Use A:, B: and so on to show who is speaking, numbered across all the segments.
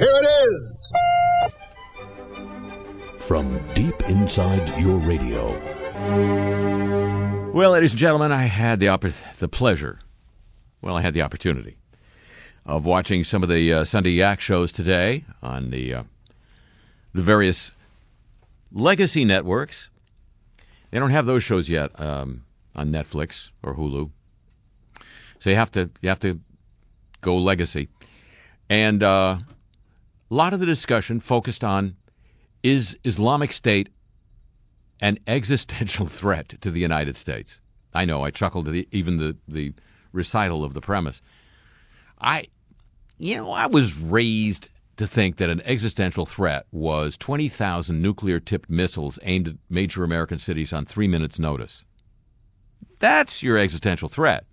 A: Here it is.
B: From deep inside your radio.
C: Well, ladies and gentlemen, I had the oppor- the pleasure. Well, I had the opportunity of watching some of the uh, Sunday Yak shows today on the uh, the various legacy networks. They don't have those shows yet um, on Netflix or Hulu, so you have to you have to go legacy. And uh, a lot of the discussion focused on is Islamic State an existential threat to the United States? I know I chuckled at even the the recital of the premise. I, you know, I was raised to think that an existential threat was 20,000 nuclear tipped missiles aimed at major American cities on three minutes' notice. That's your existential threat.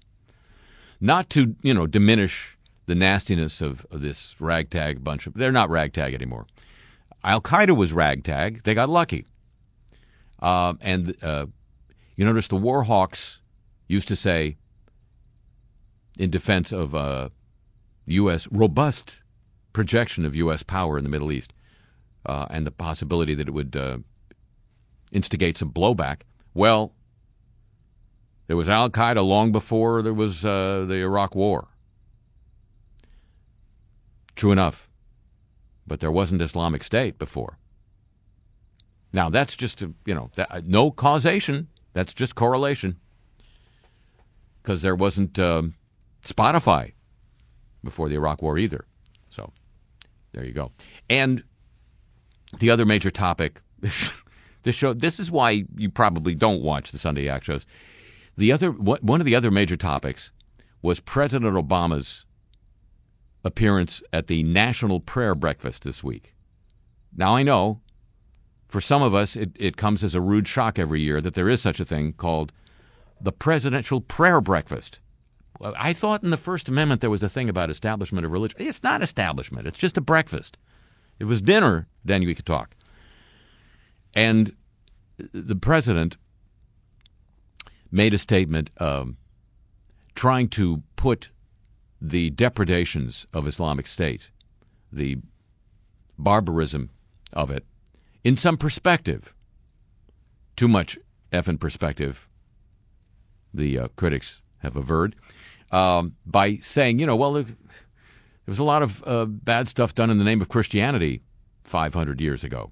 C: Not to, you know, diminish the nastiness of, of this ragtag bunch of. They're not ragtag anymore. Al Qaeda was ragtag. They got lucky. Uh, and uh, you notice the war hawks used to say, in defense of uh, U.S. robust projection of U.S. power in the Middle East uh, and the possibility that it would uh, instigate some blowback. Well, there was Al Qaeda long before there was uh, the Iraq War. True enough, but there wasn't Islamic State before. Now that's just a, you know that, no causation. That's just correlation because there wasn't um, Spotify before the Iraq War either. So there you go. And the other major topic, this show. This is why you probably don't watch the Sunday Yak shows. The other one of the other major topics was President Obama's appearance at the National Prayer Breakfast this week. Now I know for some of us it, it comes as a rude shock every year that there is such a thing called the Presidential Prayer Breakfast. I thought in the First Amendment there was a thing about establishment of religion. It's not establishment, it's just a breakfast. It was dinner, then we could talk. And the president made a statement um, trying to put the depredations of Islamic State, the barbarism of it, in some perspective. Too much effing perspective, the uh, critics have averred um, by saying, you know, well, there, was a lot of uh, bad stuff done in the name of Christianity 500 years ago,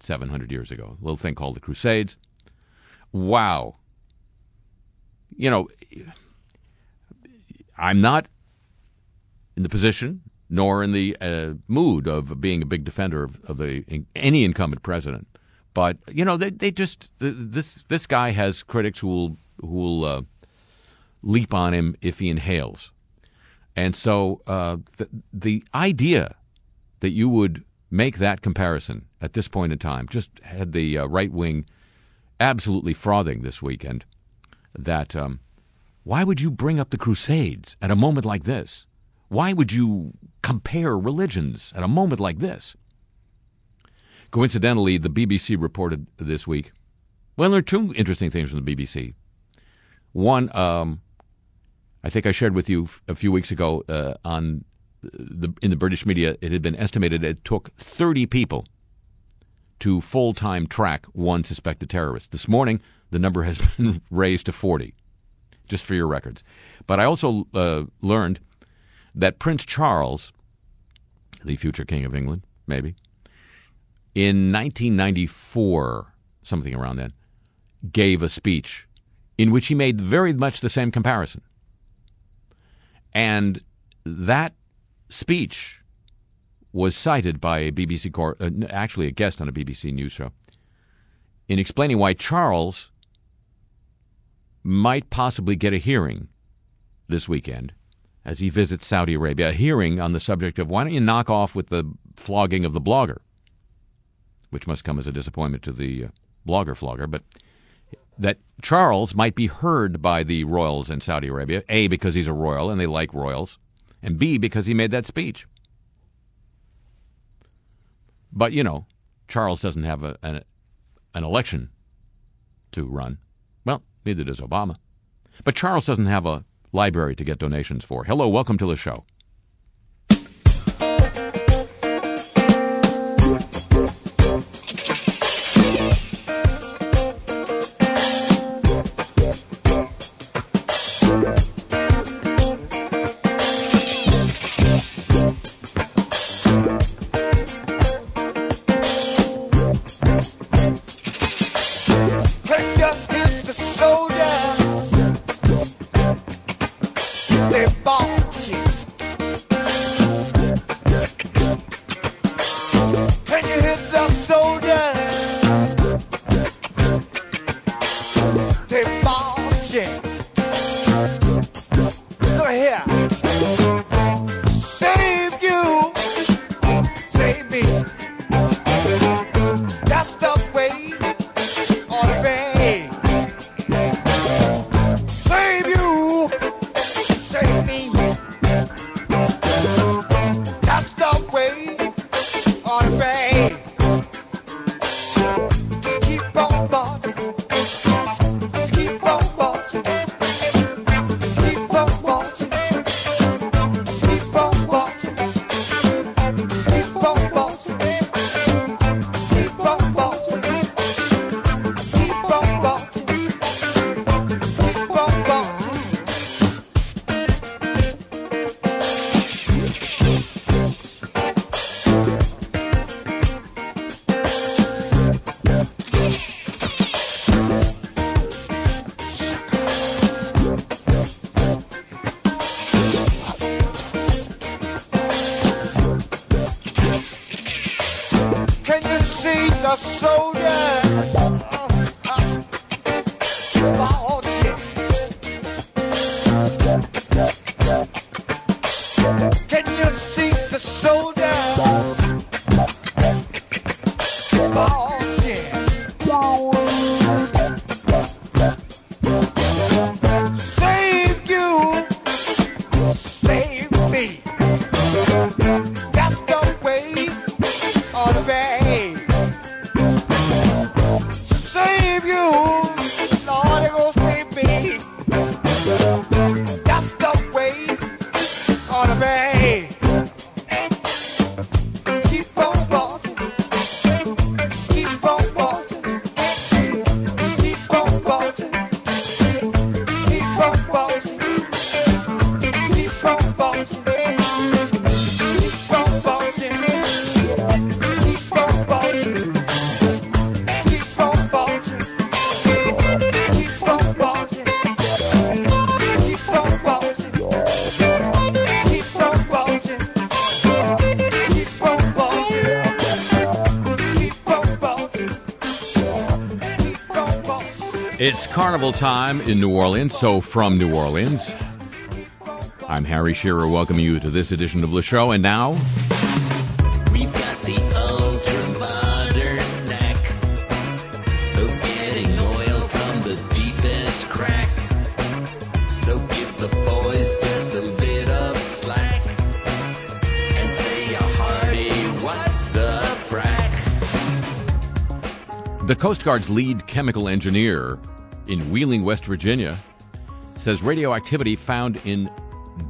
C: 700 years ago. A little thing called the Crusades. Wow. You know, I'm not in the position nor in the uh, mood of being a big defender of, of the, any incumbent president. But you know, they they just this this guy has critics who will who will uh, leap on him if he inhales. And so uh, the, the idea that you would make that comparison at this point in time just had the uh, right wing absolutely frothing this weekend. That um, why would you bring up the Crusades at a moment like this? Why would you compare religions at a moment like this? Coincidentally, the BBC reported this week. Well, there are two interesting things from the BBC. One, um, I think I shared with you a few weeks ago uh, on the in the British media. It had been estimated it took 30 people to full time track one suspected terrorist. This morning, the number has been raised to 40, just for your records. But I also uh, learned that Prince Charles, the future King of England, maybe, in 1994, something around then, gave a speech in which he made very much the same comparison. And that speech was cited by a BBC, cor- uh, actually a guest on a BBC news show, in explaining why Charles might possibly get a hearing this weekend as he visits Saudi Arabia, a hearing on the subject of why don't you knock off with the flogging of the blogger, which must come as a disappointment to the uh, blogger flogger, but that Charles might be heard by the royals in Saudi Arabia, A, because he's a royal and they like royals, and B, because he made that speech. But, you know, Charles doesn't have a, an, an election to run. Well, neither does Obama. But Charles doesn't have a library to get donations for. Hello, welcome to the show. Carnival time in New Orleans, so from New Orleans, I'm Harry Shearer welcoming you to this edition of the show. And now,
D: We've got the ultra modern knack of getting oil from the deepest crack. So give the boys just a bit of slack and say a hearty what the frack.
C: the Coast Guard's lead chemical engineer in Wheeling, West Virginia, says radioactivity found in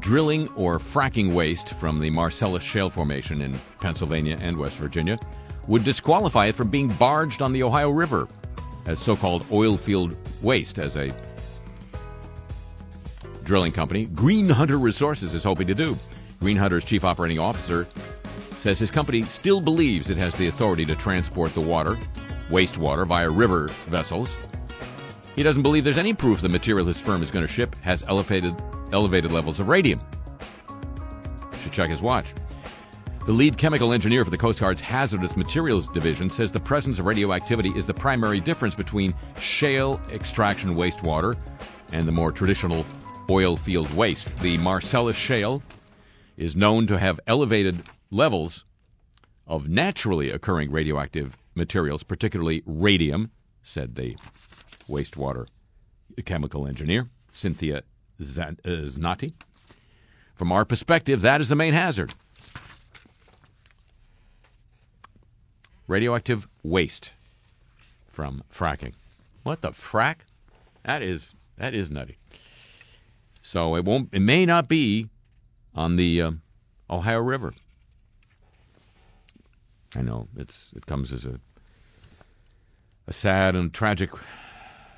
C: drilling or fracking waste from the Marcellus Shale Formation in Pennsylvania and West Virginia would disqualify it from being barged on the Ohio River as so called oil field waste, as a drilling company, Green Hunter Resources, is hoping to do. Green Hunter's chief operating officer says his company still believes it has the authority to transport the water, wastewater, via river vessels. He doesn't believe there's any proof the material his firm is going to ship has elevated, elevated levels of radium. Should check his watch. The lead chemical engineer for the Coast Guard's Hazardous Materials Division says the presence of radioactivity is the primary difference between shale extraction wastewater and the more traditional oil field waste. The Marcellus Shale is known to have elevated levels of naturally occurring radioactive materials, particularly radium, said the wastewater chemical engineer, Cynthia uh, Znati. From our perspective, that is the main hazard. Radioactive waste from fracking. What the frack? That is that is nutty. So it won't. It may not be on the um, Ohio River. I know it's it comes as a a sad and tragic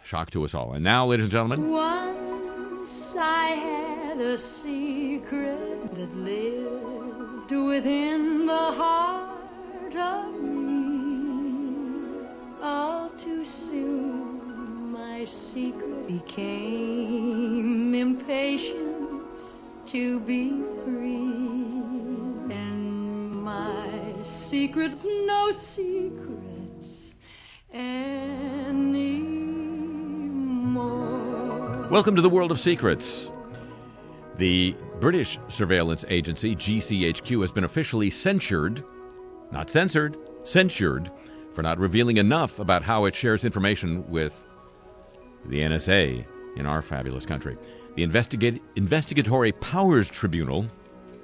C: shock to us all. And now, ladies and gentlemen,
E: Once I had a secret that lived within the heart of me. All too soon, my secret became impatient to be free. And my secret's no secrets anymore.
C: Welcome to the world of secrets. The British surveillance agency, GCHQ, has been officially censured, not censored, censured, for not revealing enough about how it shares information with the NSA in our fabulous country. The Investigatory Powers Tribunal,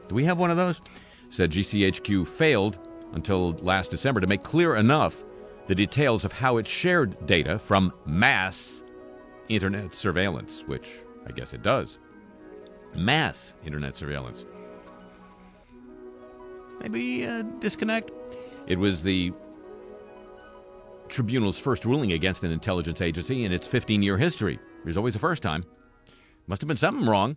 C: do we have one of those? Said GCHQ failed until last December to make clear enough the details of how it shared data from mass internet surveillance, which I guess it does. Mass internet surveillance. Maybe a disconnect? It was the tribunal's first ruling against an intelligence agency in its 15 year history. There's always a first time. Must have been something wrong.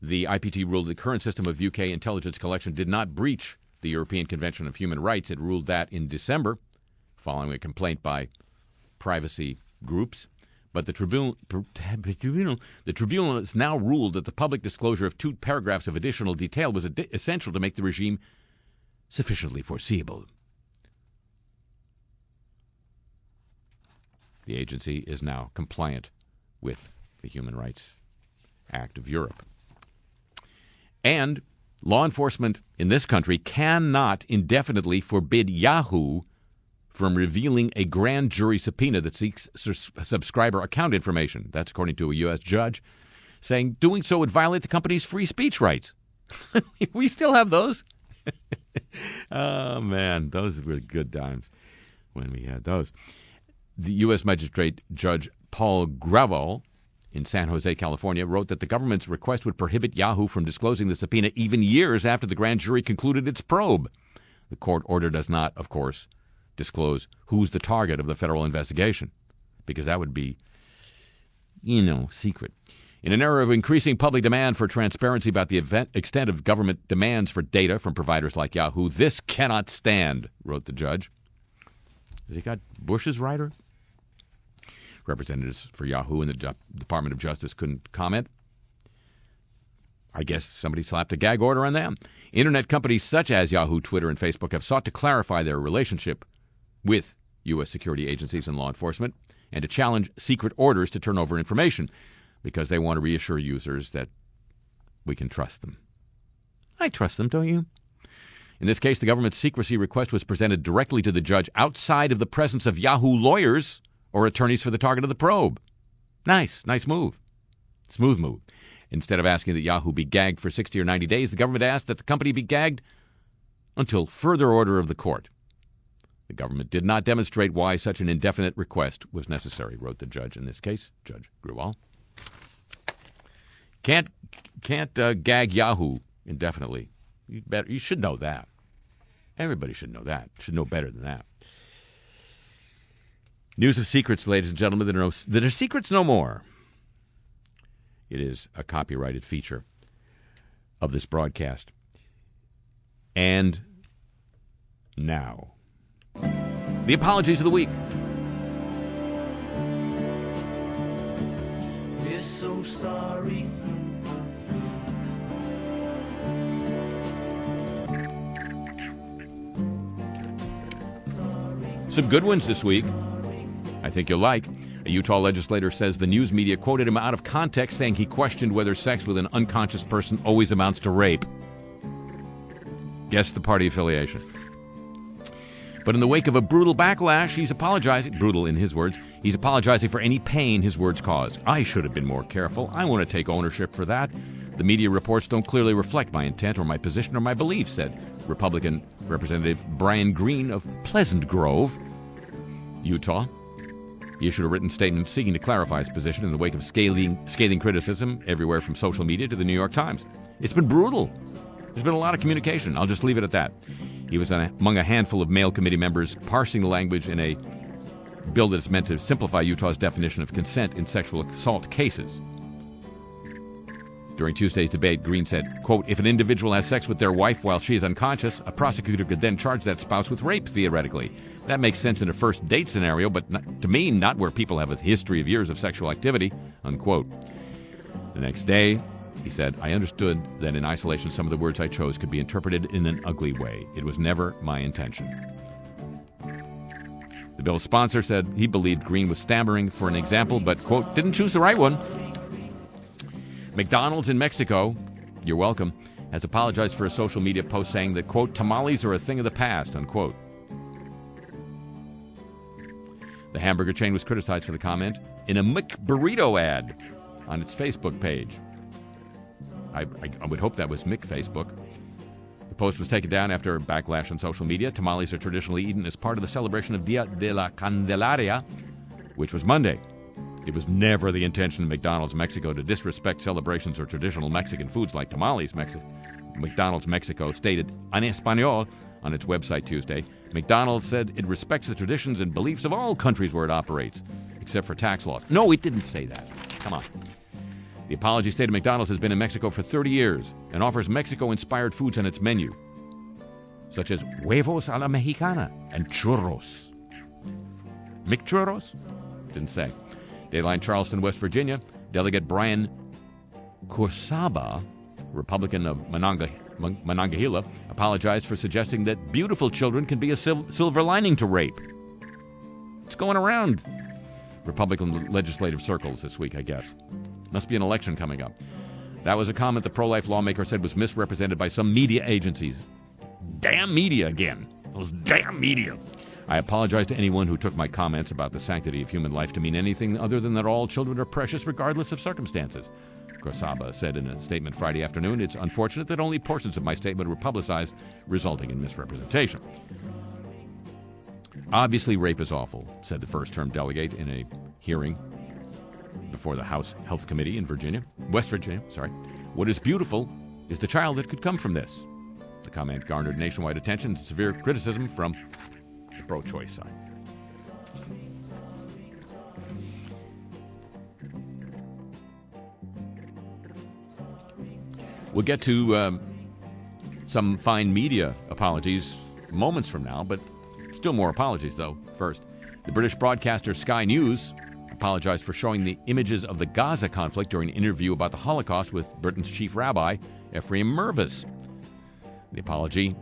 C: The IPT ruled the current system of UK intelligence collection did not breach the European Convention of Human Rights. It ruled that in December, following a complaint by privacy groups. But the tribunal, the tribunal has now ruled that the public disclosure of two paragraphs of additional detail was ad- essential to make the regime sufficiently foreseeable. The agency is now compliant with the Human Rights Act of Europe. And law enforcement in this country cannot indefinitely forbid Yahoo from revealing a grand jury subpoena that seeks subscriber account information. That's according to a U.S. judge, saying doing so would violate the company's free speech rights. we still have those. oh, man, those were good times when we had those. The U.S. Magistrate Judge Paul Grewal in San Jose, California, wrote that the government's request would prohibit Yahoo from disclosing the subpoena even years after the grand jury concluded its probe. The court order does not, of course, disclose who's the target of the federal investigation, because that would be, you know, secret. In an era of increasing public demand for transparency about the event, extent of government demands for data from providers like Yahoo, this cannot stand, wrote the judge. Has he got Bush's writer? Representatives for Yahoo and the Department of Justice couldn't comment. I guess somebody slapped a gag order on them. Internet companies such as Yahoo, Twitter, and Facebook have sought to clarify their relationship with U.S. security agencies and law enforcement and to challenge secret orders to turn over information because they want to reassure users that we can trust them. I trust them, don't you? In this case, the government's secrecy request was presented directly to the judge outside of the presence of Yahoo lawyers or attorneys for the target of the probe. Nice, nice move. Smooth move. Instead of asking that Yahoo be gagged for 60 or 90 days, the government asked that the company be gagged until further order of the court. The government did not demonstrate why such an indefinite request was necessary, wrote the judge in this case, Judge Grewal. Can't can't uh, gag Yahoo indefinitely. You better you should know that. Everybody should know that. Should know better than that. News of secrets, ladies and gentlemen, that are, no, that are secrets no more. It is a copyrighted feature of this broadcast. And now, the apologies of the week.
F: We're so sorry.
C: Some good ones this week. I think you'll like. A Utah legislator says the news media quoted him out of context, saying he questioned whether sex with an unconscious person always amounts to rape. Guess the party affiliation. But in the wake of a brutal backlash, he's apologizing. Brutal in his words. He's apologizing for any pain his words caused. I should have been more careful. I want to take ownership for that. The media reports don't clearly reflect my intent or my position or my beliefs, said Republican Representative Brian Green of Pleasant Grove, Utah. He issued a written statement seeking to clarify his position in the wake of scathing criticism everywhere from social media to the New York Times. It's been brutal. There's been a lot of communication. I'll just leave it at that. He was among a handful of male committee members parsing the language in a bill that is meant to simplify Utah's definition of consent in sexual assault cases. During Tuesday's debate, Green said, quote, If an individual has sex with their wife while she is unconscious, a prosecutor could then charge that spouse with rape, theoretically. That makes sense in a first date scenario, but not, to me, not where people have a history of years of sexual activity, unquote. The next day, he said, I understood that in isolation some of the words I chose could be interpreted in an ugly way. It was never my intention. The bill's sponsor said he believed Green was stammering for an example, but, quote, didn't choose the right one. McDonald's in Mexico, you're welcome, has apologized for a social media post saying that, quote, tamales are a thing of the past, unquote. The hamburger chain was criticized for the comment in a McBurrito ad on its Facebook page. I, I, I would hope that was Mick Facebook. The post was taken down after backlash on social media. Tamales are traditionally eaten as part of the celebration of Dia de la Candelaria, which was Monday. It was never the intention of McDonald's Mexico to disrespect celebrations or traditional Mexican foods like tamales. Mexi- McDonald's Mexico stated en español on its website Tuesday. McDonald's said it respects the traditions and beliefs of all countries where it operates, except for tax laws. No, it didn't say that. Come on. The apology stated McDonald's has been in Mexico for 30 years and offers Mexico inspired foods on its menu, such as huevos a la mexicana and churros. McChurros? Didn't say. Dayline Charleston, West Virginia, Delegate Brian Kurcaba, Republican of Mononga, Monongahela, apologized for suggesting that beautiful children can be a sil- silver lining to rape. It's going around. Republican legislative circles this week, I guess. Must be an election coming up. That was a comment the pro life lawmaker said was misrepresented by some media agencies. Damn media again. Those damn media. I apologize to anyone who took my comments about the sanctity of human life to mean anything other than that all children are precious regardless of circumstances. Kurcaba said in a statement Friday afternoon, It's unfortunate that only portions of my statement were publicized, resulting in misrepresentation. Obviously, rape is awful, said the first term delegate in a hearing before the House Health Committee in Virginia, West Virginia, sorry. What is beautiful is the child that could come from this. The comment garnered nationwide attention and severe criticism from the pro choice side. We'll get to um, some fine media apologies moments from now, but still more apologies, though. First, the British broadcaster Sky News apologized for showing the images of the Gaza conflict during an interview about the Holocaust with Britain's chief rabbi, Ephraim Mirvis. The apology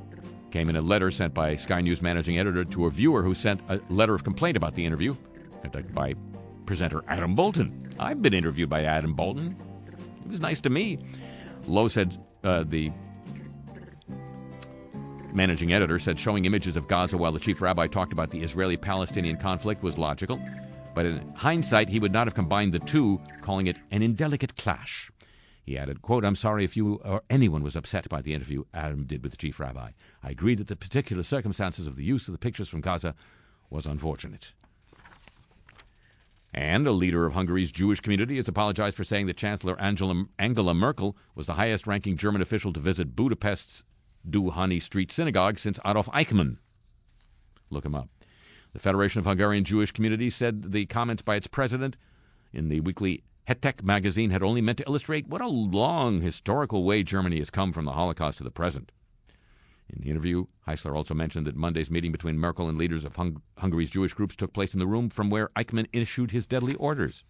C: came in a letter sent by Sky News managing editor to a viewer who sent a letter of complaint about the interview, conducted by presenter Adam Boulton. I've been interviewed by Adam Boulton. He was nice to me. Lowe said uh, the managing editor said showing images of Gaza while the chief rabbi talked about the Israeli Palestinian conflict was logical, but in hindsight, he would not have combined the two, calling it an indelicate clash. He added, quote, I'm sorry if you or anyone was upset by the interview Adam did with the chief rabbi. I agree that the particular circumstances of the use of the pictures from Gaza was unfortunate. And a leader of Hungary's Jewish community has apologized for saying that Chancellor Angela, Angela Merkel was the highest ranking German official to visit Budapest's Dohany Street Synagogue since Adolf Eichmann. Look him up. The Federation of Hungarian Jewish Communities said the comments by its president in the weekly Hetek magazine had only meant to illustrate what a long historical way Germany has come from the Holocaust to the present. In the interview, Heisler also mentioned that Monday's meeting between Merkel and leaders of Hung- Hungary's Jewish groups took place in the room from where Eichmann issued his deadly orders.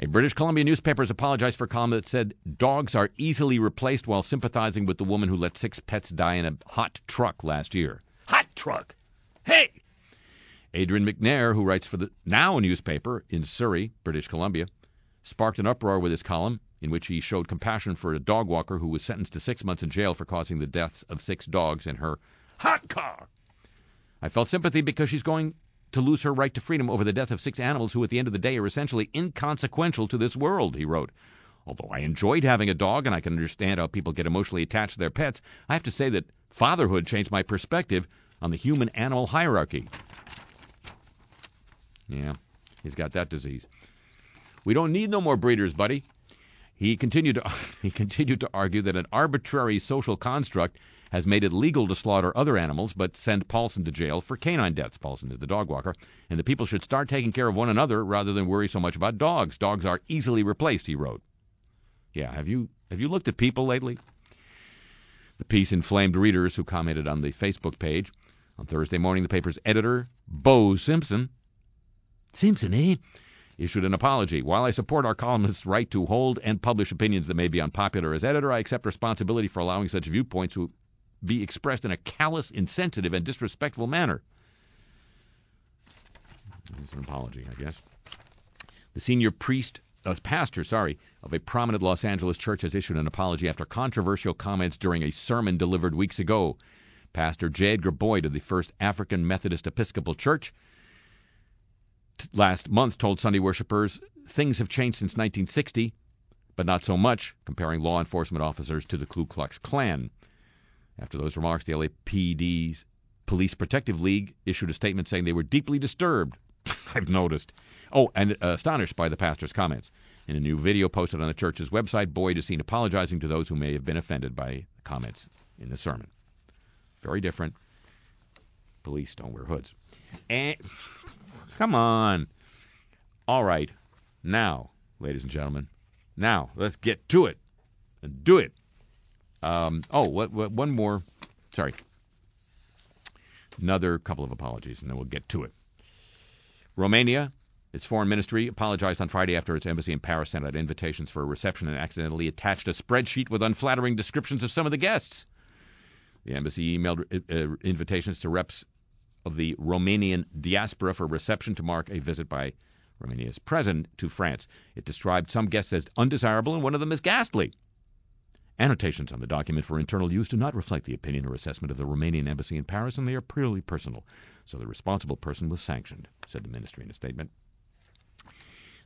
C: A British Columbia newspaper has apologized for a column that said dogs are easily replaced while sympathizing with the woman who let six pets die in a hot truck last year. Hot truck! Hey! Adrian MacNair, who writes for the Now newspaper in Surrey, British Columbia, sparked an uproar with his column in which he showed compassion for a dog walker who was sentenced to six months in jail for causing the deaths of six dogs in her hot car. I felt sympathy because she's going to lose her right to freedom over the death of six animals who, at the end of the day, are essentially inconsequential to this world, he wrote. Although I enjoyed having a dog and I can understand how people get emotionally attached to their pets, I have to say that fatherhood changed my perspective on the human animal hierarchy. Yeah, he's got that disease. We don't need no more breeders, buddy. He continued to he continued to argue that an arbitrary social construct has made it legal to slaughter other animals but send Paulson to jail for canine deaths. Paulson is the dog walker, and the people should start taking care of one another rather than worry so much about dogs. Dogs are easily replaced, he wrote. Yeah, have you have you looked at people lately? The piece inflamed readers who commented on the Facebook page. On Thursday morning, the paper's editor, Beau Simpson, Simpson, eh? Issued an apology. While I support our columnists' right to hold and publish opinions that may be unpopular as editor, I accept responsibility for allowing such viewpoints to be expressed in a callous, insensitive, and disrespectful manner. It's an apology, I guess. The senior priest, uh, pastor, sorry, of a prominent Los Angeles church has issued an apology after controversial comments during a sermon delivered weeks ago. Pastor J. Edgar Boyd of the First African Methodist Episcopal Church t- last month told Sunday worshippers things have changed since 1960, but not so much, comparing law enforcement officers to the Ku Klux Klan. After those remarks, the LAPD's Police Protective League issued a statement saying they were deeply disturbed. I've noticed. Oh, and uh, astonished by the pastor's comments. In a new video posted on the church's website, Boyd is seen apologizing to those who may have been offended by comments in the sermon. Very different. Police don't wear hoods. And come on. All right. Now, ladies and gentlemen, now let's get to it and do it. Um, oh, what, what, one more. Sorry. Another couple of apologies, and then we'll get to it. Romania, its foreign ministry, apologized on Friday after its embassy in Paris sent out invitations for a reception and accidentally attached a spreadsheet with unflattering descriptions of some of the guests. The embassy emailed uh, uh, invitations to reps of the Romanian diaspora for reception to mark a visit by Romania's president to France. It described some guests as undesirable and one of them as ghastly. Annotations on the document for internal use do not reflect the opinion or assessment of the Romanian embassy in Paris, and they are purely personal. So the responsible person was sanctioned, said the ministry in a statement.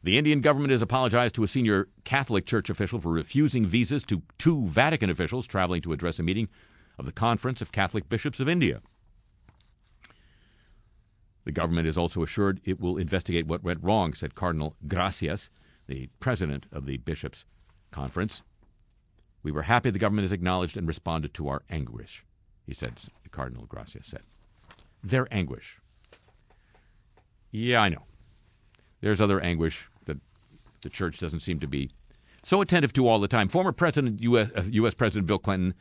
C: The Indian government has apologized to a senior Catholic Church official for refusing visas to two Vatican officials traveling to address a meeting of the Conference of Catholic Bishops of India. The government is also assured it will investigate what went wrong, said Cardinal Gracias, the president of the Bishops' Conference. We were happy the government has acknowledged and responded to our anguish, he said, Cardinal Gracia said. Their anguish. Yeah, I know. There's other anguish that the church doesn't seem to be so attentive to all the time. Former President, U.S. Uh, U.S. President Bill Clinton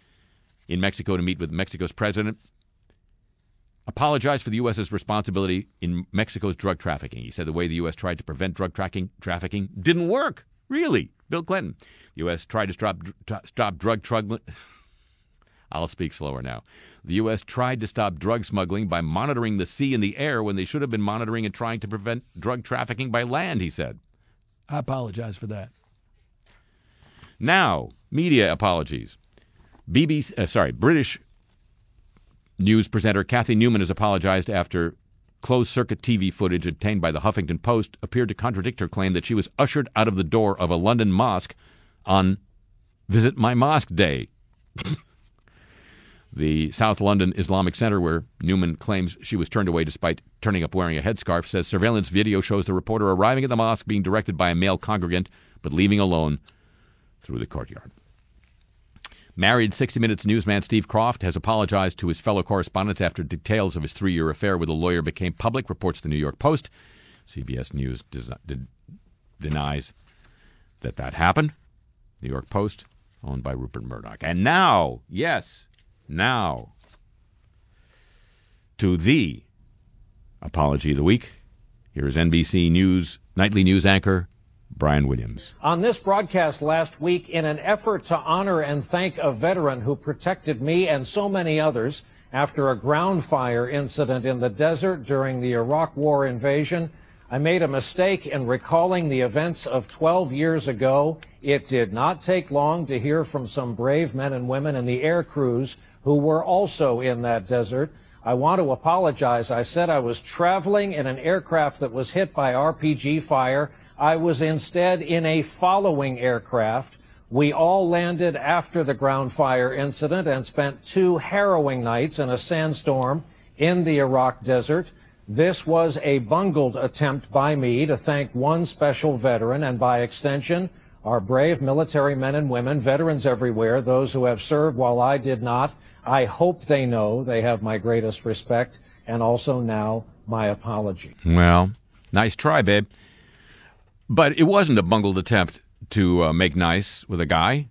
C: in Mexico to meet with Mexico's president apologized for the U.S.'s responsibility in Mexico's drug trafficking. He said the way the U.S. tried to prevent drug trafficking, trafficking didn't work. Really, Bill Clinton. The U.S. tried to stop, stop drug smuggling. I'll speak slower now. The U.S. tried to stop drug smuggling by monitoring the sea and the air when they should have been monitoring and trying to prevent drug trafficking by land, he said. I apologize for that. Now, media apologies. BBC, uh, sorry, British news presenter Cathy Newman has apologized after closed circuit TV footage obtained by the Huffington Post appeared to contradict her claim that she was ushered out of the door of a London mosque on Visit My Mosque Day. the South London Islamic Center, where Newman claims she was turned away despite turning up wearing a headscarf, says surveillance video shows the reporter arriving at the mosque being directed by a male congregant but leaving alone through the courtyard. Married 60 Minutes newsman Steve Kroft has apologized to his fellow correspondents after details of his three year affair with a lawyer became public, reports the New York Post. CBS News did, denies that that happened. New York Post, owned by Rupert Murdoch. And now, yes, now, to the apology of the week. Here is NBC News nightly news anchor Brian Williams.
G: On this broadcast last week, in an effort to honor and thank a veteran who protected me and so many others after a ground fire incident in the desert during the Iraq War invasion, I made a mistake in recalling the events of 12 years ago. It did not take long to hear from some brave men and women in the air crews who were also in that desert. I want to apologize. I said I was traveling in an aircraft that was hit by RPG fire. I was instead in a following aircraft. We all landed after the ground fire incident and spent two harrowing nights in a sandstorm in the Iraq desert. This was a bungled attempt by me to thank one special veteran and by extension, our brave military men and women, veterans everywhere, those who have served while I did not. I hope they know they have my greatest respect and also now my apology.
C: Well, nice try, babe. But it wasn't a bungled attempt to uh, make nice with a guy,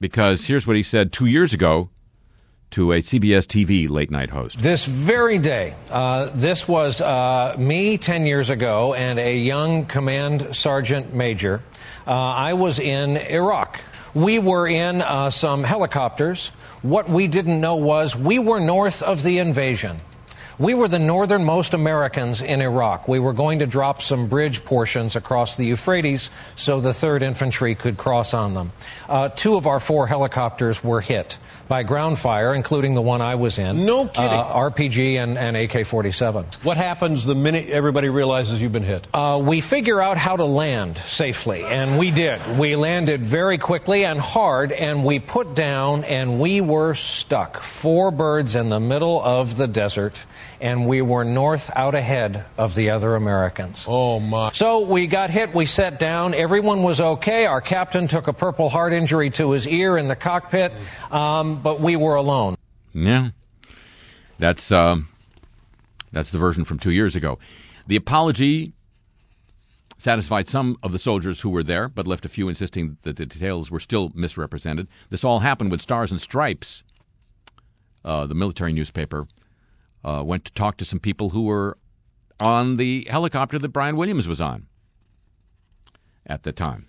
C: because here's what he said two years ago to a CBS TV late night host.
G: This very day, uh, this was uh, me 10 years ago and a young command sergeant major. Uh, I was in Iraq. We were in uh, some helicopters. What we didn't know was we were north of the invasion. We were the northernmost Americans in Iraq. We were going to drop some bridge portions across the Euphrates so the 3rd Infantry could cross on them. Uh, two of our four helicopters were hit by ground fire, including the one I was in.
H: No kidding.
G: Uh, RPG and, and AK 47.
H: What happens the minute everybody realizes you've been hit?
G: Uh, we figure out how to land safely, and we did. We landed very quickly and hard, and we put down, and we were stuck. Four birds in the middle of the desert, and we were north out ahead of the other Americans.
H: Oh, my.
G: So we got hit, we sat down, everyone was okay. Our captain took a purple heart injury to his ear in the cockpit, um, but we were alone.
C: Yeah, that's um, that's the version from two years ago. The apology satisfied some of the soldiers who were there, but left a few insisting that the details were still misrepresented. This all happened when Stars and Stripes, uh, the military newspaper, uh, went to talk to some people who were on the helicopter that Brian Williams was on at the time.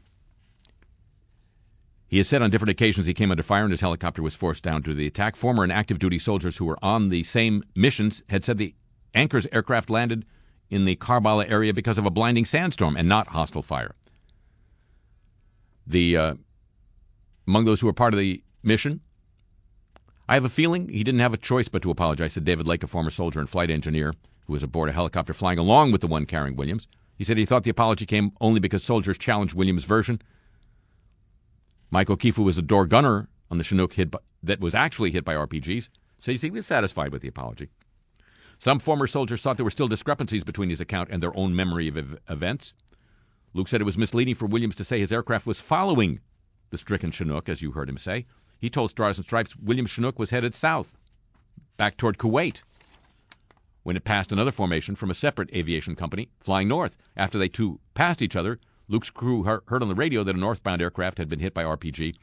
C: He has said on different occasions he came under fire and his helicopter was forced down to the attack. Former and active duty soldiers who were on the same missions had said the Anchor's aircraft landed in the Karbala area because of a blinding sandstorm and not hostile fire. The uh, among those who were part of the mission, I have a feeling he didn't have a choice but to apologize, said David Lake, a former soldier and flight engineer who was aboard a helicopter flying along with the one carrying Williams. He said he thought the apology came only because soldiers challenged Williams' version. Mike who was a door gunner on the Chinook hit by, that was actually hit by RPGs, said he was satisfied with the apology. Some former soldiers thought there were still discrepancies between his account and their own memory of ev- events. Luke said it was misleading for Williams to say his aircraft was following the stricken Chinook, as you heard him say. He told Stars and Stripes Williams Chinook was headed south, back toward Kuwait, when it passed another formation from a separate aviation company flying north. After they two passed each other, Luke's crew heard on the radio that a northbound aircraft had been hit by RPG,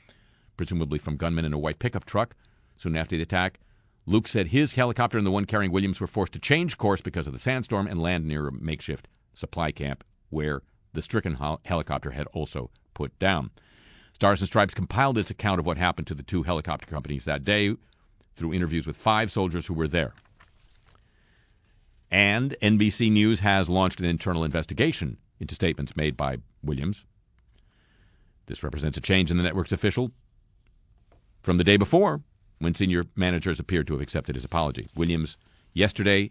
C: presumably from gunmen in a white pickup truck. Soon after the attack, Luke said his helicopter and the one carrying Williams were forced to change course because of the sandstorm and land near a makeshift supply camp where the stricken hel- helicopter had also put down. Stars and Stripes compiled its account of what happened to the two helicopter companies that day through interviews with five soldiers who were there. And NBC News has launched an internal investigation into statements made by Williams. This represents a change in the network's official from the day before, when senior managers appeared to have accepted his apology. Williams, yesterday,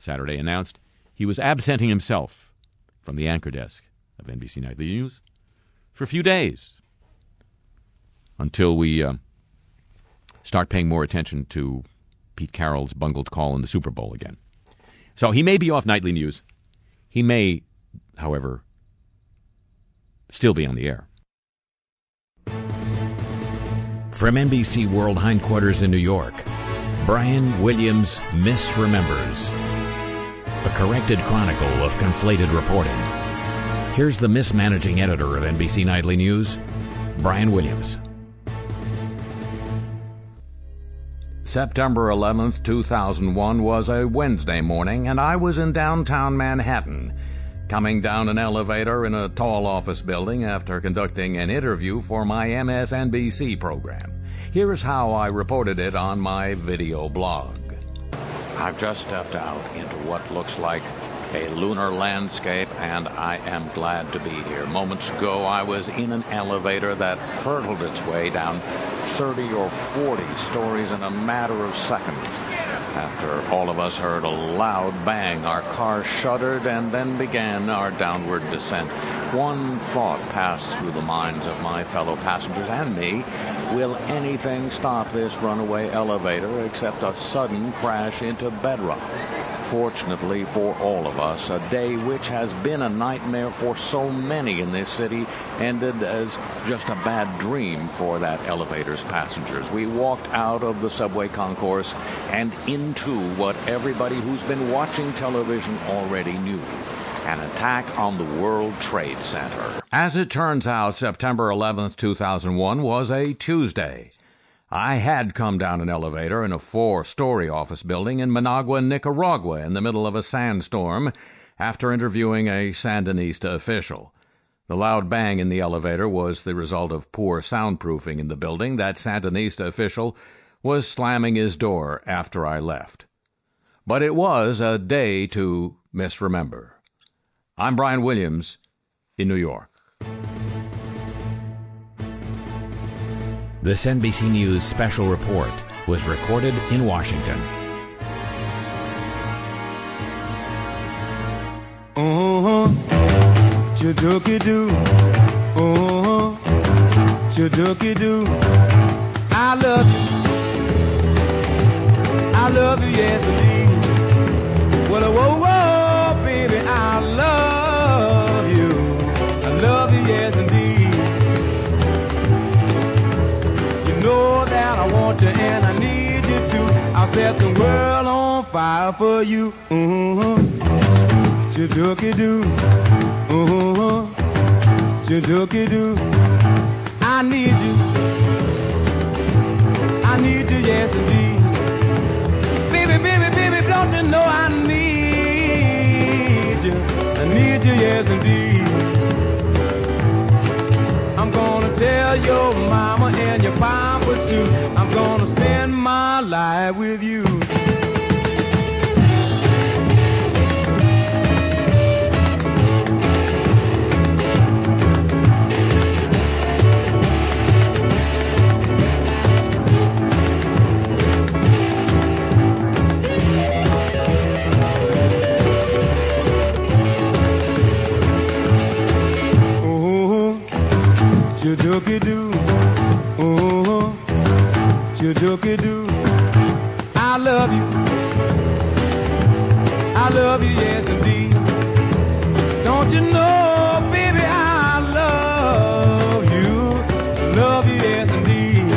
C: Saturday, announced he was absenting himself from the anchor desk of NBC Nightly News for a few days until we uh, start paying more attention to Pete Carroll's bungled call in the Super Bowl again. So he may be off nightly news. He may, however, still be on the air.
B: From NBC World Hindquarters in New York, Brian Williams misremembers. A corrected chronicle of conflated reporting. Here's the mismanaging editor of NBC Nightly News, Brian Williams.
C: September 11th, 2001 was a Wednesday morning, and I was in downtown Manhattan, coming down an elevator in a tall office building after conducting an interview for my MSNBC program. Here's how I reported it on my video blog. I've just stepped out into what looks like a lunar landscape, and I am glad to be here. Moments ago, I was in an elevator that hurtled its way down 30 or 40 stories in a matter of seconds. After all of us heard a loud bang, our car shuddered and then began our downward descent. One thought passed through the minds of my fellow passengers and me. Will anything stop this runaway elevator except a sudden crash into bedrock? Fortunately for all of us, a day which has been a nightmare for so many in this city ended as just a bad dream for that elevator's passengers. We walked out of the subway concourse and into what everybody who's been watching television already knew an attack on the World Trade Center. As it turns out, September 11th, 2001 was a Tuesday. I had come down an elevator in a four story office building in Managua, Nicaragua, in the middle of a sandstorm after interviewing a Sandinista official. The loud bang in the elevator was the result of poor soundproofing in the building. That Sandinista official was slamming his door after I left. But it was a day to misremember. I'm Brian Williams in New York.
B: This NBC News special report was recorded in Washington.
I: Uh-huh. Chadookie-doo. Uh-huh. Chadookie-doo. I love you. I love you, yes indeed. Well, whoa, whoa, want you and I need you too. I'll set the world on fire for you. Uh-huh. Chadookie-doo. Uh-huh. Chadookie-doo. I need you. I need you, yes indeed. Baby, baby, baby, don't you know I need you? I need you, yes indeed. Tell your mama and your papa too. I'm gonna spend my life with you. Chudookie doo. Oh, chudookie doo. I love you. I love you, yes indeed. Don't you know, baby, I love you. Love you, yes indeed.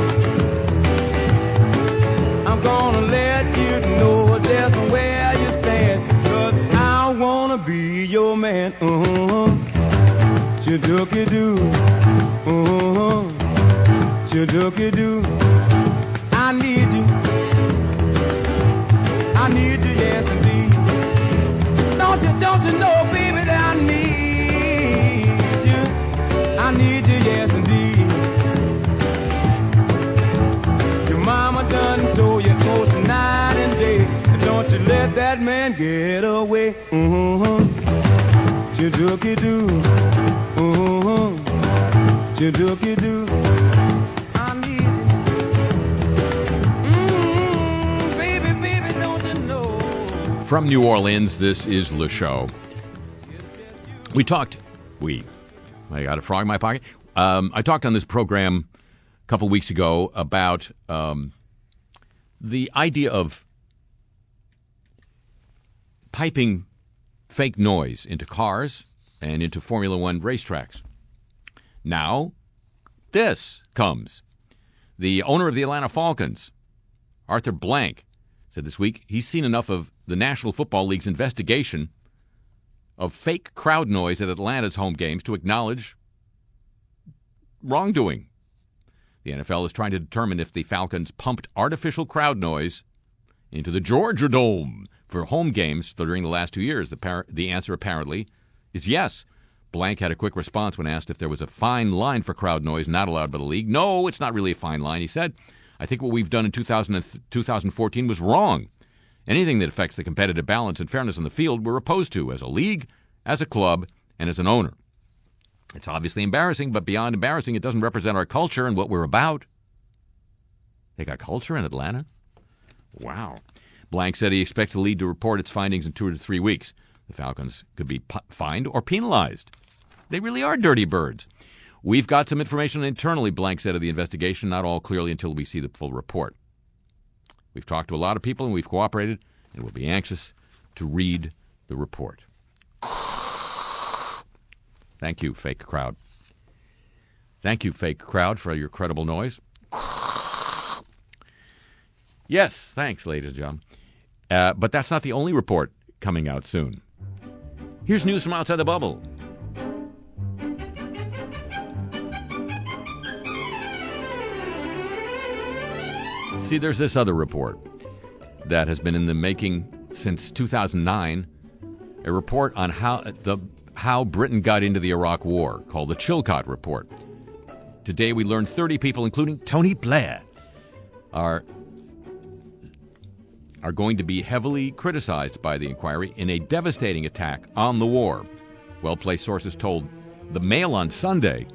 I: I'm gonna let you know just where you stand. Cause I wanna be your man. Uh-huh. Chudookie doo. Uh-huh. Chudookie doo. I need you. I need you, yes indeed. Don't you, don't you know, baby, that I need you? I need you, yes indeed. Your mama done told you close night and day. And don't you let that man get away. Uh-huh. Chudookie doo. Doo. I need you. Baby, baby, don't you know?
C: From New Orleans, this is Le Show. We talked, we, I got a frog in my pocket. Um, I talked on this program a couple weeks ago about um, the idea of piping fake noise into cars and into Formula One racetracks. Now, this comes. The owner of the Atlanta Falcons, Arthur Blank, said this week he's seen enough of the National Football League's investigation of fake crowd noise at Atlanta's home games to acknowledge wrongdoing. The NFL is trying to determine if the Falcons pumped artificial crowd noise into the Georgia Dome for home games during the last two years. The, par- the answer apparently is yes. Blank had a quick response when asked if there was a fine line for crowd noise not allowed by the league. No, it's not really a fine line, he said. I think what we've done in 2000 and th- 2014 was wrong. Anything that affects the competitive balance and fairness on the field, we're opposed to as a league, as a club, and as an owner. It's obviously embarrassing, but beyond embarrassing, it doesn't represent our culture and what we're about. They got culture in Atlanta? Wow. Blank said he expects the league to report its findings in two to three weeks. The Falcons could be fined or penalized. They really are dirty birds. We've got some information internally, Blank said of the investigation, not all clearly until we see the full report. We've talked to a lot of people and we've cooperated, and we'll be anxious to read the report. Thank you, fake crowd. Thank you, fake crowd, for your credible noise. Yes, thanks, ladies and gentlemen. Uh, but that's not the only report coming out soon. Here's news from outside the bubble. See, there's this other report that has been in the making since 2009, a report on how the how Britain got into the Iraq War called the Chilcot Report. Today we learned 30 people including Tony Blair are are going to be heavily criticized by the inquiry in a devastating attack on the war. Well-placed sources told the Mail on Sunday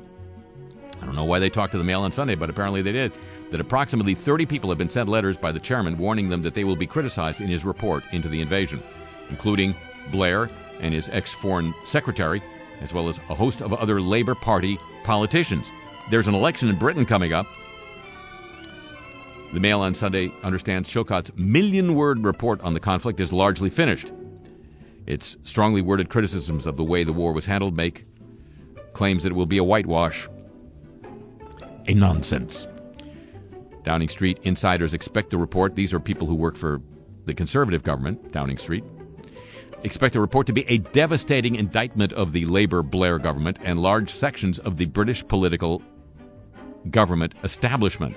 C: I don't know why they talked to the Mail on Sunday, but apparently they did. That approximately 30 people have been sent letters by the chairman warning them that they will be criticized in his report into the invasion, including Blair and his ex foreign secretary, as well as a host of other Labour Party politicians. There's an election in Britain coming up. The Mail on Sunday understands Chilcot's million word report on the conflict is largely finished. Its strongly worded criticisms of the way the war was handled make claims that it will be a whitewash a nonsense. Downing Street insiders expect the report. These are people who work for the conservative government, Downing Street. Expect the report to be a devastating indictment of the Labour Blair government and large sections of the British political government establishment.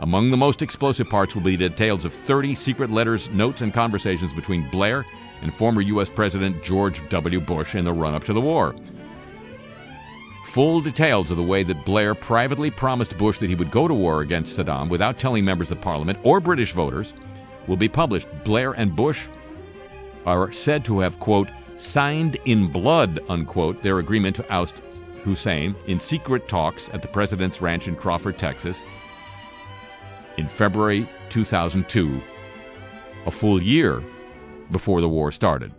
C: Among the most explosive parts will be details of 30 secret letters, notes, and conversations between Blair and former U.S. President George W. Bush in the run up to the war. Full details of the way that Blair privately promised Bush that he would go to war against Saddam without telling members of parliament or British voters will be published. Blair and Bush are said to have, quote, signed in blood, unquote, their agreement to oust Hussein in secret talks at the president's ranch in Crawford, Texas, in February 2002, a full year before the war started.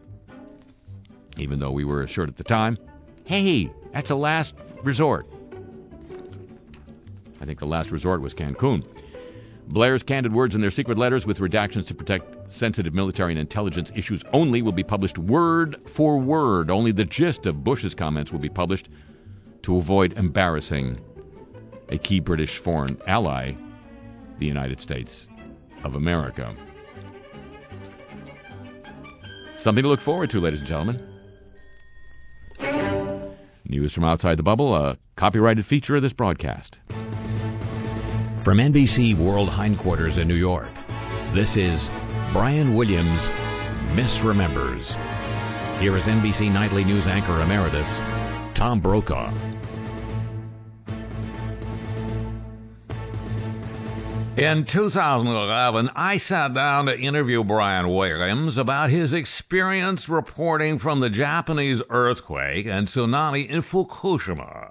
C: Even though we were assured at the time, hey, that's a last resort. I think the last resort was Cancun. Blair's candid words in their secret letters with redactions to protect sensitive military and intelligence issues only will be published word for word. Only the gist of Bush's comments will be published to avoid embarrassing a key British foreign ally, the United States of America. Something to look forward to, ladies and gentlemen. News from outside the bubble, a copyrighted feature of this broadcast.
B: From NBC World Hindquarters in New York, this is Brian Williams Misremembers. Here is NBC Nightly News anchor emeritus, Tom Brokaw.
C: In 2011, I sat down to interview Brian Williams about his experience reporting from the Japanese earthquake and tsunami in Fukushima.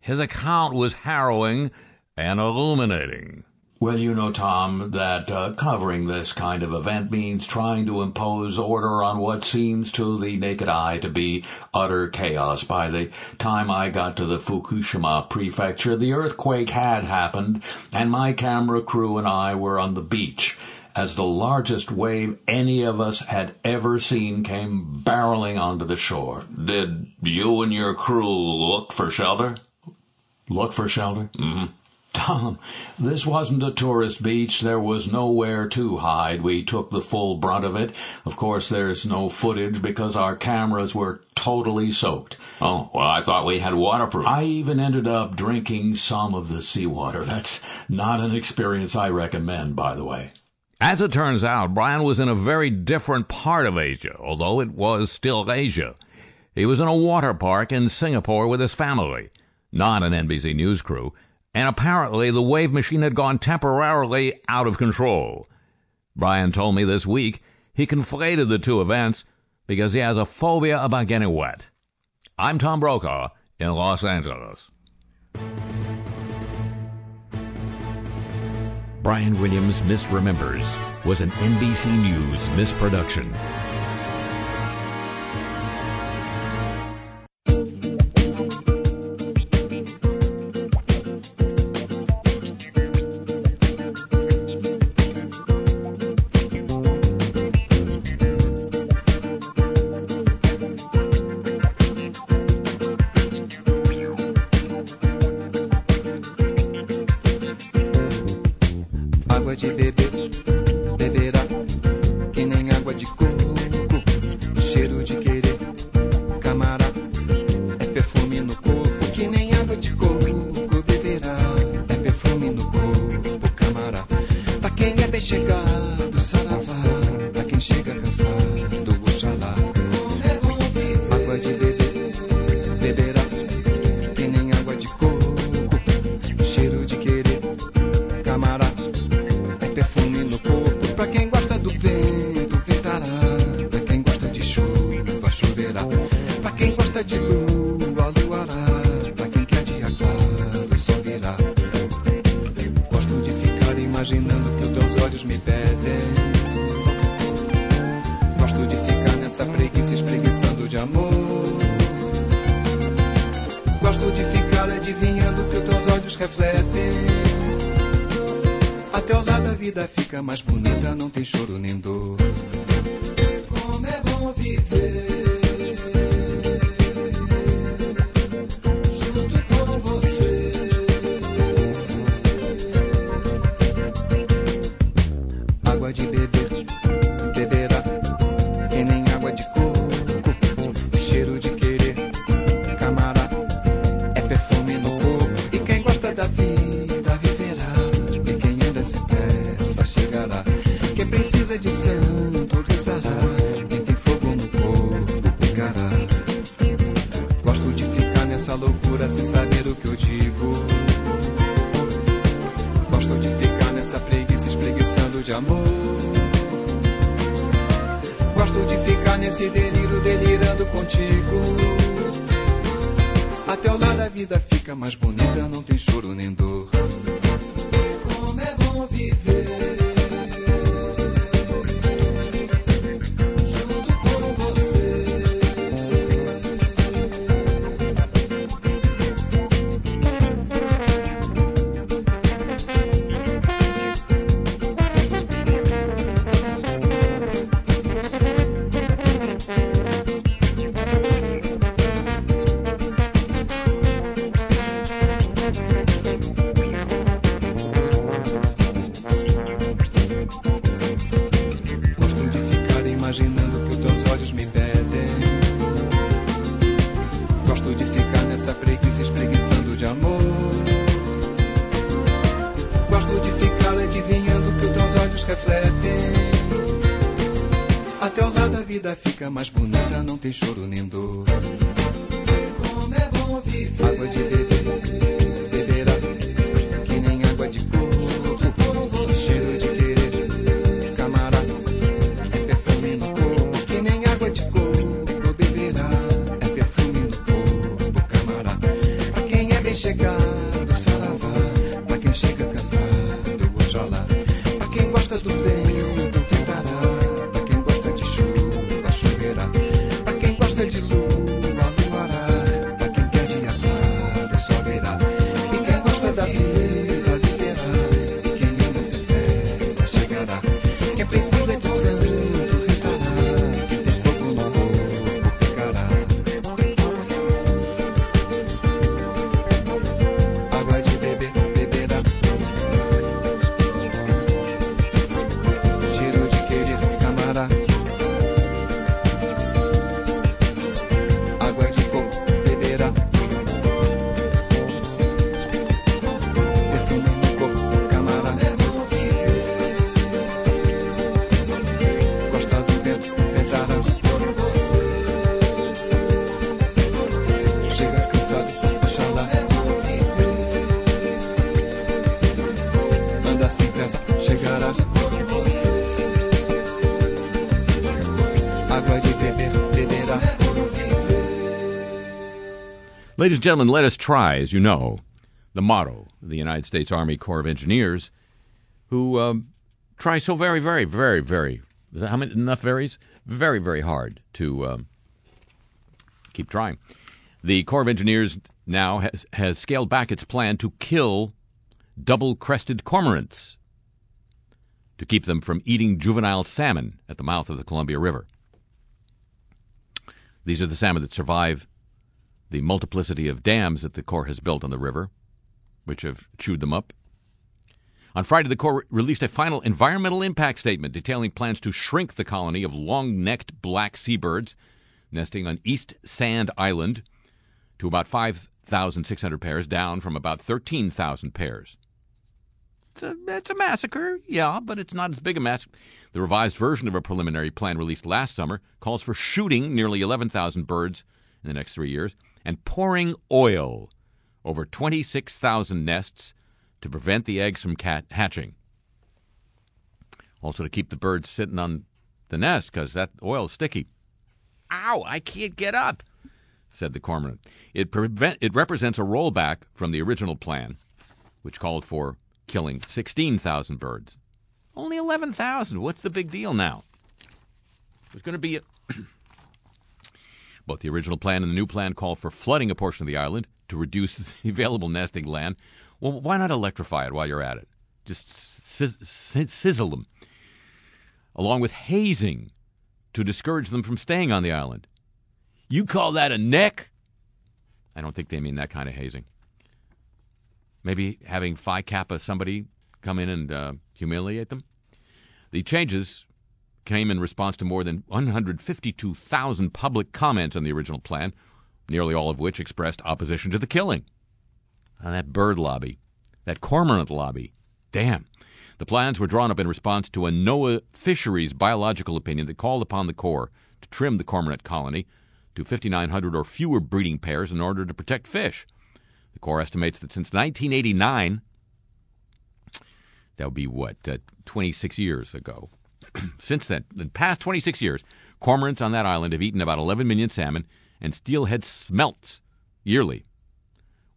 C: His account was harrowing and illuminating.
J: Well, you know, Tom, that uh, covering this kind of event means trying to impose order on what seems to the naked eye to be utter chaos. By the time I got to the Fukushima prefecture, the earthquake had happened, and my camera crew and I were on the beach as the largest wave any of us had ever seen came barreling onto the shore. Did you and your crew look for shelter? Look for shelter? Mm-hmm. Tom, this wasn't a tourist beach. There was nowhere to hide. We took the full brunt of it. Of course, there's no footage because our cameras were totally soaked.
C: Oh, well, I thought we had waterproof.
J: I even ended up drinking some of the seawater. That's not an experience I recommend, by the way.
C: As it turns out, Brian was in a very different part of Asia, although it was still Asia. He was in a water park in Singapore with his family, not an NBC News crew and apparently the wave machine had gone temporarily out of control. Brian told me this week he conflated the two events because he has a phobia about getting wet. I'm Tom Brokaw in Los Angeles.
B: Brian Williams Misremembers was an NBC News misproduction.
I: Choverá. Pra quem gosta de lua, luará. Pra quem quer dia claro, só virá. Gosto de ficar imaginando que os teus olhos me pedem. Gosto de ficar nessa preguiça espreguiçando de amor. Gosto de ficar adivinhando que os teus olhos refletem. A teu lado a vida fica mais bonita, não tem choro nem dor.
C: Ladies and gentlemen, let us try, as you know, the motto of the United States Army Corps of Engineers, who um, try so very, very, very, very, how many, enough varies? Very, very hard to um, keep trying. The Corps of Engineers now has, has scaled back its plan to kill double crested cormorants to keep them from eating juvenile salmon at the mouth of the Columbia River. These are the salmon that survive the multiplicity of dams that the Corps has built on the river, which have chewed them up. On Friday, the Corps released a final environmental impact statement detailing plans to shrink the colony of long necked black seabirds nesting on East Sand Island to about 5,600 pairs, down from about 13,000 pairs. It's a, it's a massacre, yeah, but it's not as big a massacre. The revised version of a preliminary plan released last summer calls for shooting nearly 11,000 birds in the next three years and pouring oil over 26,000 nests to prevent the eggs from cat- hatching. Also, to keep the birds sitting on the nest because that oil is sticky. Ow, I can't get up, said the cormorant. It, prevent, it represents a rollback from the original plan, which called for killing 16,000 birds. Only 11,000. What's the big deal now? There's going to be a. Both the original plan and the new plan call for flooding a portion of the island to reduce the available nesting land. Well, why not electrify it while you're at it? Just sizz- sizz- sizzle them. Along with hazing to discourage them from staying on the island. You call that a neck? I don't think they mean that kind of hazing. Maybe having Phi Kappa somebody come in and uh, humiliate them? The changes came in response to more than 152,000 public comments on the original plan, nearly all of which expressed opposition to the killing. And that bird lobby, that cormorant lobby, damn. The plans were drawn up in response to a NOAA Fisheries biological opinion that called upon the Corps to trim the cormorant colony to 5,900 or fewer breeding pairs in order to protect fish. The Corps estimates that since 1989, that would be what, uh, 26 years ago. since then, the past 26 years, cormorants on that island have eaten about 11 million salmon and steelhead smolts yearly,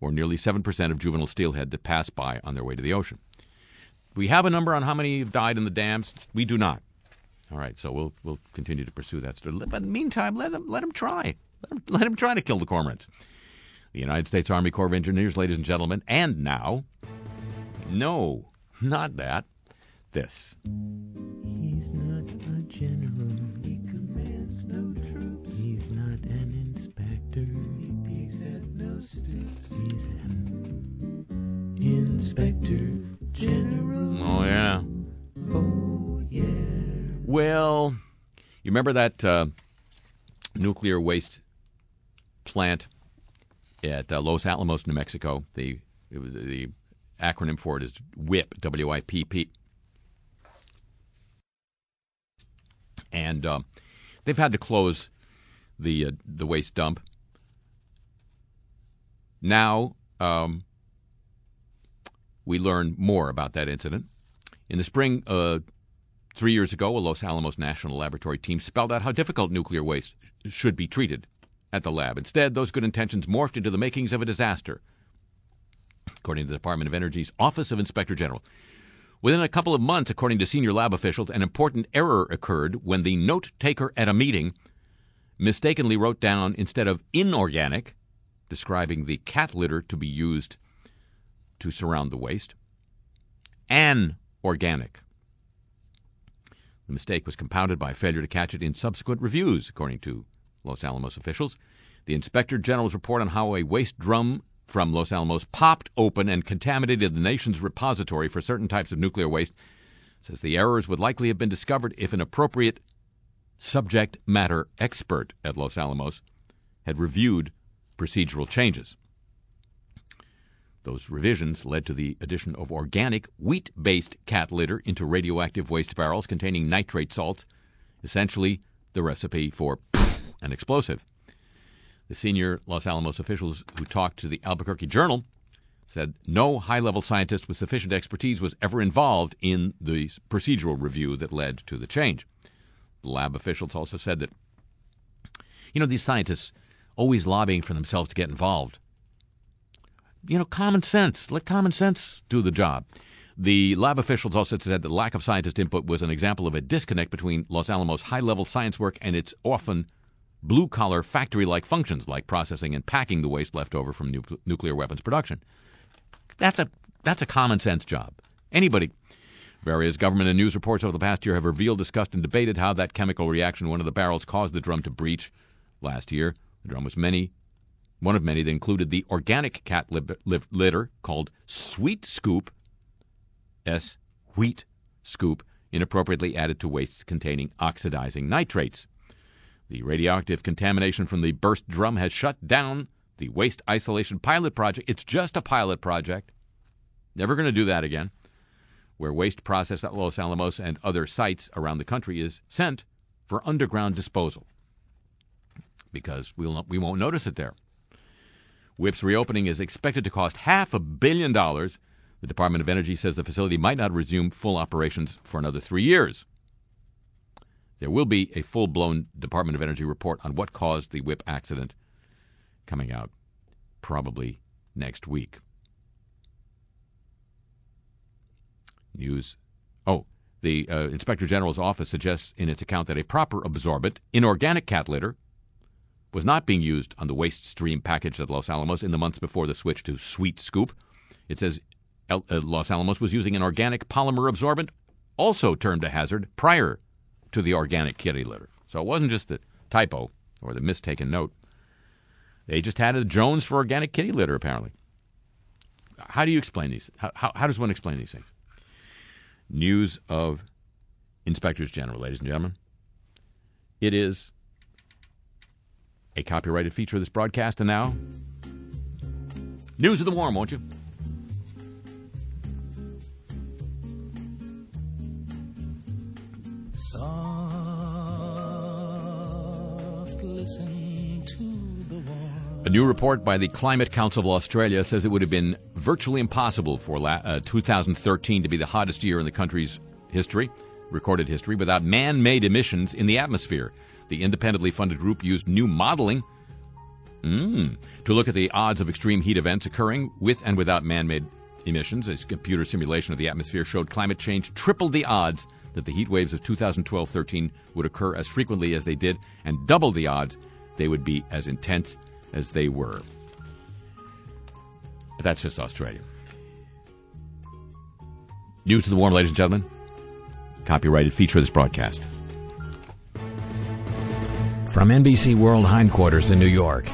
C: or nearly 7% of juvenile steelhead that pass by on their way to the ocean. We have a number on how many have died in the dams. We do not. All right, so we'll we'll continue to pursue that story. But in the meantime, let them let them try. Let them, let them try to kill the cormorants. The United States Army Corps of Engineers, ladies and gentlemen, and now, no, not that. This.
K: He's not a general. He commands no troops. He's not an inspector. He peeks at no stoops. He's an inspector general.
C: Oh yeah.
K: Oh yeah.
C: Well, you remember that uh, nuclear waste plant at uh, Los Alamos, New Mexico? The it was, the acronym for it is WIPP, W-I-P-P. And uh, they've had to close the uh, the waste dump. Now um, we learn more about that incident. In the spring, uh, three years ago, a Los Alamos National Laboratory team spelled out how difficult nuclear waste should be treated at the lab. Instead, those good intentions morphed into the makings of a disaster, according to the Department of Energy's Office of Inspector General. Within a couple of months, according to senior lab officials, an important error occurred when the note taker at a meeting mistakenly wrote down instead of inorganic, describing the cat litter to be used to surround the waste, an organic. The mistake was compounded by failure to catch it in subsequent reviews, according to Los Alamos officials. The Inspector General's report on how a waste drum from Los Alamos popped open and contaminated the nation's repository for certain types of nuclear waste says the errors would likely have been discovered if an appropriate subject matter expert at Los Alamos had reviewed procedural changes. Those revisions led to the addition of organic wheat based cat litter into radioactive waste barrels containing nitrate salts, essentially the recipe for an explosive. The senior Los Alamos officials who talked to the Albuquerque Journal said no high level scientist with sufficient expertise was ever involved in the procedural review that led to the change. The lab officials also said that, you know, these scientists always lobbying for themselves to get involved. You know, common sense. Let common sense do the job. The lab officials also said that lack of scientist input was an example of a disconnect between Los Alamos high level science work and its often blue collar factory like functions like processing and packing the waste left over from nu- nuclear weapons production. That's a that's a common sense job. Anybody Various government and news reports over the past year have revealed, discussed, and debated how that chemical reaction in one of the barrels caused the drum to breach. Last year, the drum was many, one of many that included the organic cat litter called Swheat Scoop, S. Wheat Scoop, inappropriately added to wastes containing oxidizing nitrates. The radioactive contamination from the burst drum has shut down the waste isolation pilot project. It's just a pilot project. Never going to do that again. Where waste processed at Los Alamos and other sites around the country is sent for underground disposal. Because we'll, we won't notice it there. WIPP's reopening is expected to cost half a billion dollars. The Department of Energy says the facility might not resume full operations for another three years. There will be a full blown Department of Energy report on what caused the WIPP accident coming out probably next week. News. Oh, the uh, Inspector General's office suggests in its account that a proper absorbent, inorganic cat litter, was not being used on the waste stream package at Los Alamos in the months before the switch to Swheat Scoop. It says El- uh, Los Alamos was using an organic polymer absorbent, also termed a hazard, prior to the organic kitty litter. So it wasn't just the typo or the mistaken note. They just had a Jones for organic kitty litter, apparently. How do you explain these? How, how, how does one explain these things? News of Inspectors General, ladies and gentlemen. It is a copyrighted feature of this broadcast, and now, news of the warm, won't you? A new report by the Climate Council of Australia says it would have been virtually impossible for la- uh, 2013 to be the hottest year in the country's history, recorded history, without man made emissions in the atmosphere. The independently funded group used new modeling mm, to look at the odds of extreme heat events occurring with and without man made emissions. A computer simulation of the atmosphere showed climate change tripled the odds that the heat waves of 2012 13 would occur as frequently as they did, and double the odds they would be as intense as they were. But that's just Australia. News to the warm, ladies and gentlemen. Copyrighted feature of this broadcast.
B: From NBC World Hindquarters in New York,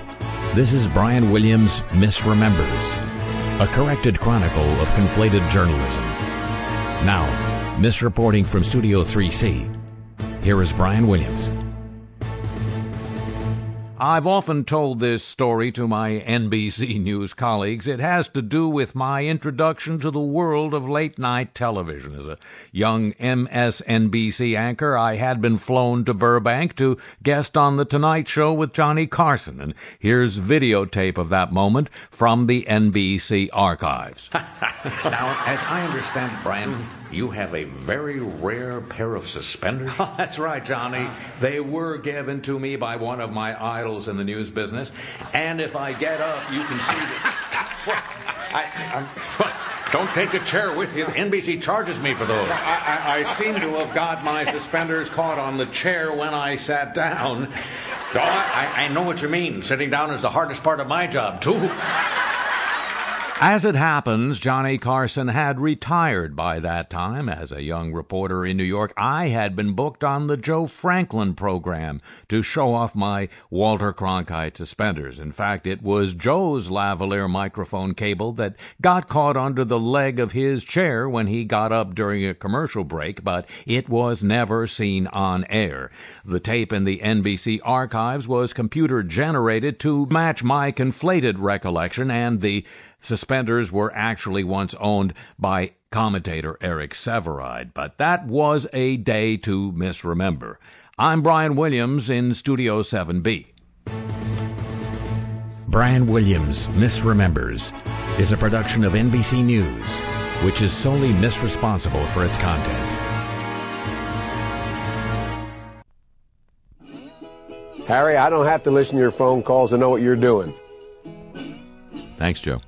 B: this is Brian Williams Misremembers, a corrected chronicle of conflated journalism. Now, misreporting from Studio 3C, here is Brian Williams.
C: I've often told this story to my NBC News colleagues. It has to do with my introduction to the world of late night television. As a young MSNBC anchor, I had been flown to Burbank to guest on The Tonight Show with Johnny Carson. And here's videotape of that moment from the NBC archives.
J: now, as I understand it, Brian, you have a very rare pair of suspenders.
C: Oh, that's right, Johnny. Uh-huh. They were given to me by one of my idols in the news business. And if I get up, you can see that. Don't take a chair with you. NBC charges me for those. I, I, I seem to have got my suspenders caught on the chair when I sat down. Oh, I, I know what you mean. Sitting down is the hardest part of my job, too. As it happens, Johnny Carson had retired by that time. As a young reporter in New York, I had been booked on the Joe Franklin program to show off my Walter Cronkite suspenders. In fact, it was Joe's lavalier microphone cable that got caught under the leg of his chair when he got up during a commercial break, but it was never seen on air. The tape in the NBC archives was computer generated to match my conflated recollection and the Suspenders were actually once owned by commentator Eric Sevareid, but that was a day to misremember. I'm Brian Williams in Studio 7B.
B: Brian Williams Misremembers is a production of NBC News, which is solely misresponsible for its content.
L: Harry, I don't have to listen to your phone calls to know what you're doing.
C: Thanks, Joe.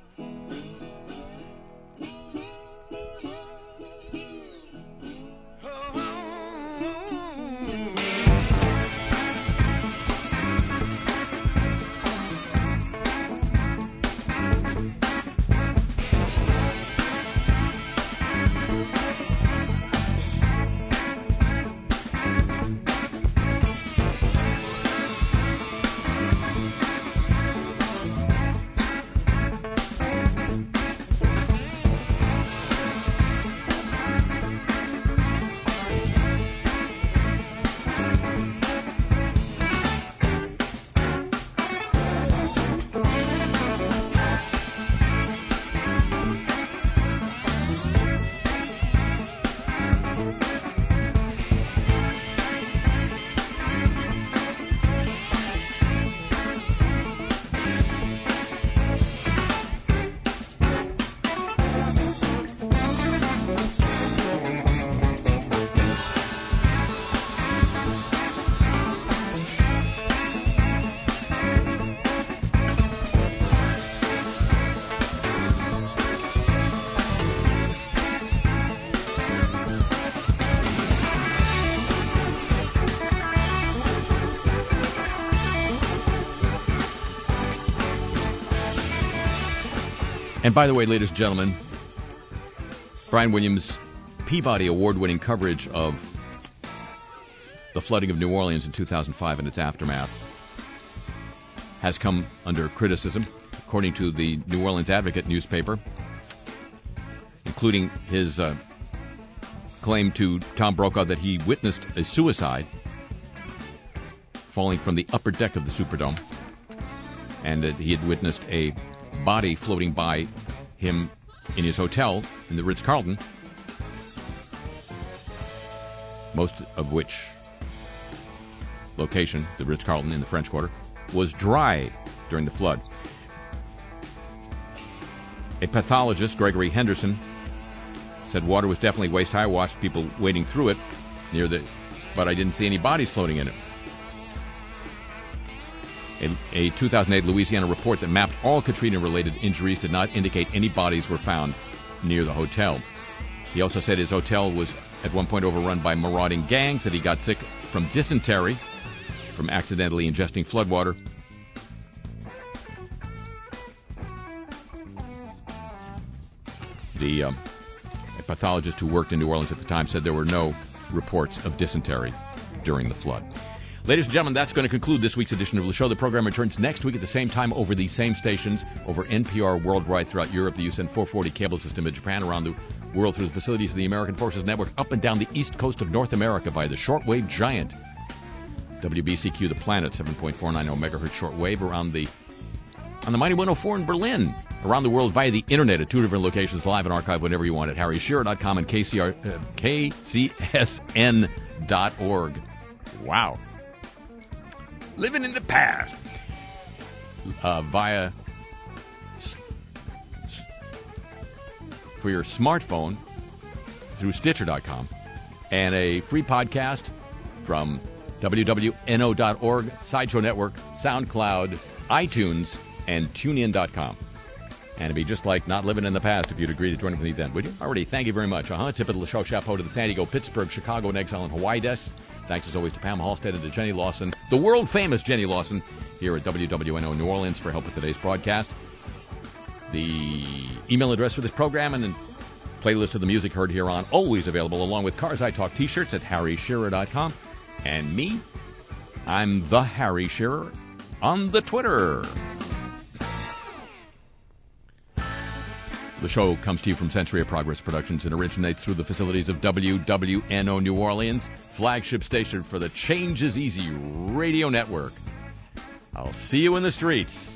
C: And by the way, ladies and gentlemen, Brian Williams' Peabody Award winning coverage of the flooding of New Orleans in 2005 and its aftermath has come under criticism, according to the New Orleans Advocate newspaper, including his uh, claim to Tom Brokaw that he witnessed a suicide falling from the upper deck of the Superdome and that he had witnessed a body floating by him in his hotel in the Ritz Carlton, most of which location, the Ritz Carlton in the French Quarter, was dry during the flood. A pathologist, Gregory Henderson, said water was definitely waist high. I watched people wading through it near the, but I didn't see any bodies floating in it. A, a 2008 Louisiana report that mapped all Katrina related injuries did not indicate any bodies were found near the hotel. He also said his hotel was at one point overrun by marauding gangs, that he got sick from dysentery from accidentally ingesting floodwater. The um, pathologist who worked in New Orleans at the time said there were no reports of dysentery during the flood. Ladies and gentlemen, that's going to conclude this week's edition of the show. The program returns next week at the same time over these same stations, over NPR worldwide throughout Europe, the USEN 440 cable system in Japan, around the world through the facilities of the American Forces Network, up and down the east coast of North America via the shortwave giant. WBCQ The Planet, 7.490 megahertz shortwave around the on the Mighty 104 in Berlin. Around the world via the internet at two different locations, live and archive whenever you want at harryshearer.com and KCR, uh, kcsn.org. Wow. Living in the past. Uh, via s- s- for your smartphone through Stitcher.com and a free podcast from wwno.org, Sideshow Network, SoundCloud, iTunes, and TuneIn.com. And it'd be just like not living in the past if you'd agree to join with me then, would you? Already, thank you very much. Uh-huh. Tip of the show, chapeau to the San Diego, Pittsburgh, Chicago, and Exile, and Hawaii desks. Thanks as always to Pam Halstead and to Jenny Lawson, the world famous Jenny Lawson, here at WWNO New Orleans for help with today's broadcast. The email address for this program and playlist of the music heard here on, always available along with Cars I Talk t shirts at harryshearer.com. And me, I'm the Harry Shearer on the Twitter. The show comes to you from Century of Progress Productions and originates through the facilities of WWNO New Orleans, flagship station for the Change is Easy radio network. I'll see you in the streets.